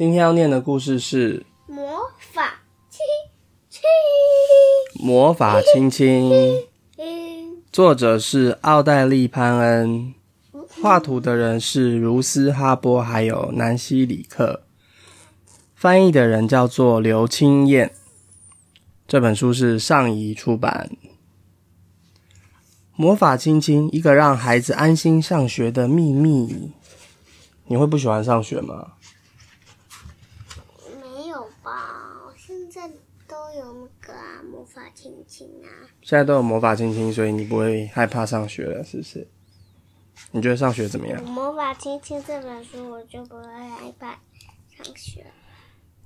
今天要念的故事是魔法亲亲，《魔法亲亲》，嗯，作者是奥黛丽·潘恩，画图的人是茹斯·哈波，还有南希·里克，翻译的人叫做刘清燕。这本书是上译出版。魔法亲亲，一个让孩子安心上学的秘密。你会不喜欢上学吗？没有吧？现在都有那个啊，魔法亲亲啊。现在都有魔法亲亲，所以你不会害怕上学了，是不是？你觉得上学怎么样？魔法亲亲这本书，我就不会害怕上学。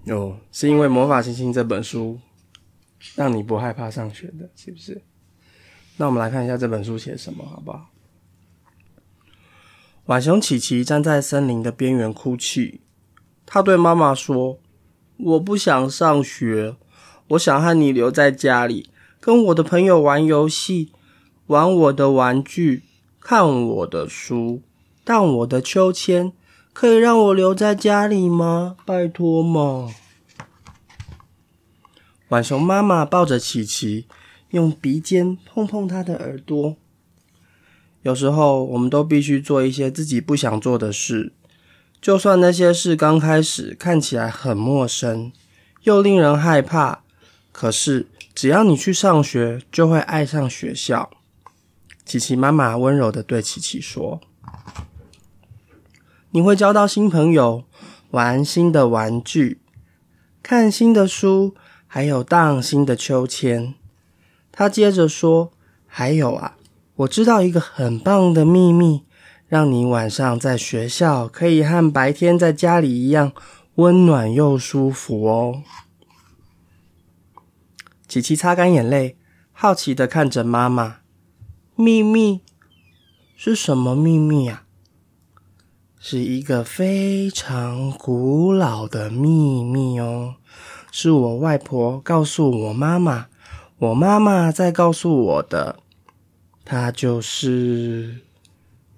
有，是因为《魔法亲亲》这本书让你不害怕上学的，是不是？那我们来看一下这本书写什么，好不好？浣熊琪琪站在森林的边缘哭泣，他对妈妈说：“我不想上学，我想和你留在家里，跟我的朋友玩游戏，玩我的玩具，看我的书，荡我的秋千。”可以让我留在家里吗？拜托嘛！浣熊妈妈抱着琪琪，用鼻尖碰碰她的耳朵。有时候，我们都必须做一些自己不想做的事，就算那些事刚开始看起来很陌生，又令人害怕。可是，只要你去上学，就会爱上学校。琪琪妈妈温柔的对琪琪说。你会交到新朋友，玩新的玩具，看新的书，还有荡新的秋千。他接着说：“还有啊，我知道一个很棒的秘密，让你晚上在学校可以和白天在家里一样温暖又舒服哦。”琪琪擦干眼泪，好奇的看着妈妈：“秘密是什么秘密啊？”是一个非常古老的秘密哦，是我外婆告诉我妈妈，我妈妈再告诉我的，它就是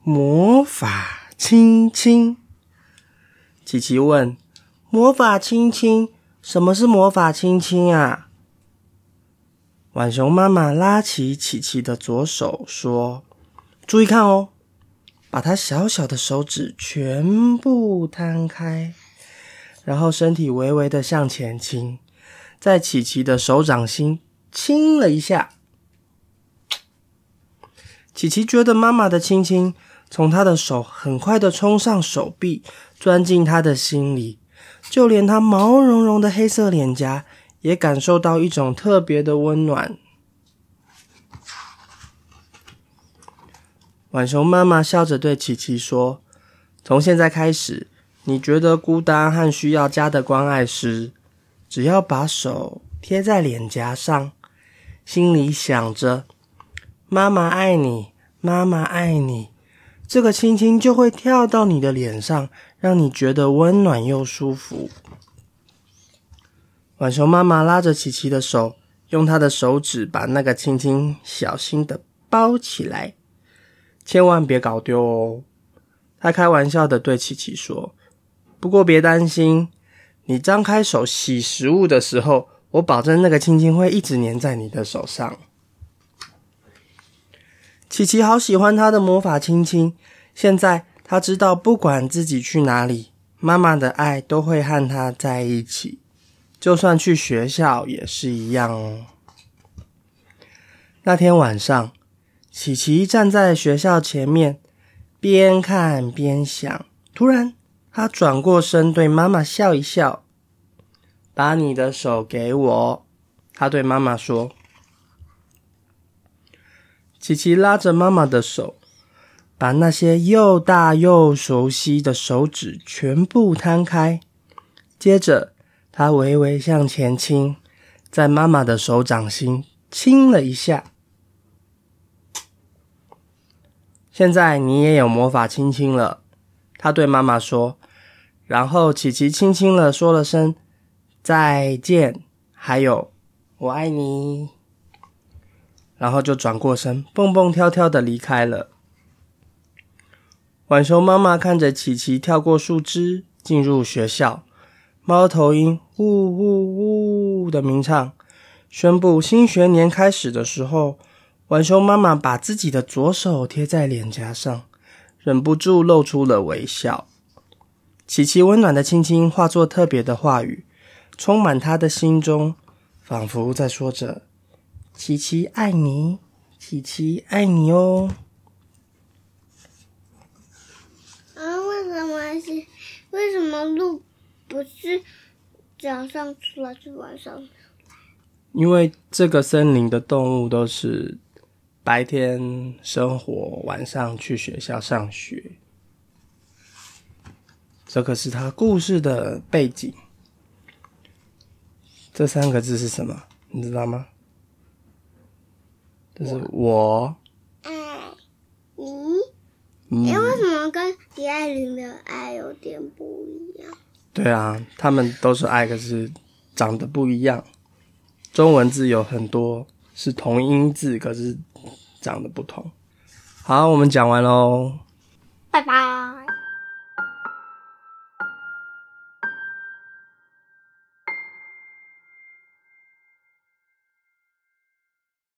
魔法亲亲。琪琪问：“魔法亲亲，什么是魔法亲亲啊？”浣熊妈妈拉起琪琪的左手说：“注意看哦。”把他小小的手指全部摊开，然后身体微微的向前倾，在琪琪的手掌心亲了一下。琪琪觉得妈妈的亲亲从他的手很快的冲上手臂，钻进他的心里，就连他毛茸茸的黑色脸颊也感受到一种特别的温暖。浣熊妈妈笑着对琪琪说：“从现在开始，你觉得孤单和需要家的关爱时，只要把手贴在脸颊上，心里想着‘妈妈爱你，妈妈爱你’，这个亲亲就会跳到你的脸上，让你觉得温暖又舒服。”浣熊妈妈拉着琪琪的手，用她的手指把那个亲亲小心的包起来。千万别搞丢哦！她开玩笑的对琪琪说：“不过别担心，你张开手洗食物的时候，我保证那个亲亲会一直粘在你的手上。”琪琪好喜欢他的魔法亲亲，现在他知道，不管自己去哪里，妈妈的爱都会和他在一起，就算去学校也是一样哦。那天晚上。琪琪站在学校前面，边看边想。突然，他转过身对妈妈笑一笑，把你的手给我。他对妈妈说：“琪琪拉着妈妈的手，把那些又大又熟悉的手指全部摊开。接着，她微微向前倾，在妈妈的手掌心亲了一下。”现在你也有魔法亲亲了，他对妈妈说。然后琪琪轻轻的说了声再见，还有我爱你。然后就转过身，蹦蹦跳跳的离开了。浣熊妈妈看着琪琪跳过树枝进入学校，猫头鹰呜呜呜的鸣唱，宣布新学年开始的时候，浣熊妈妈把自己的左手贴在脸颊上，忍不住露出了微笑。琪琪温暖的亲亲化作特别的话语，充满他的心中，仿佛在说着：“琪琪爱你，琪琪爱你哦。”啊，为什么是？为什么鹿不是早上出来，是晚上出来？因为这个森林的动物都是白天生活，晚上去学校上学。这个是他故事的背景。这三个字是什么？你知道吗？这是我爱你。你哎，为什么跟李爱玲的爱有点不一样？对啊，他们都是爱，可是长得不一样。中文字有很多是同音字，可是长得不同。好，我们讲完喽。拜拜。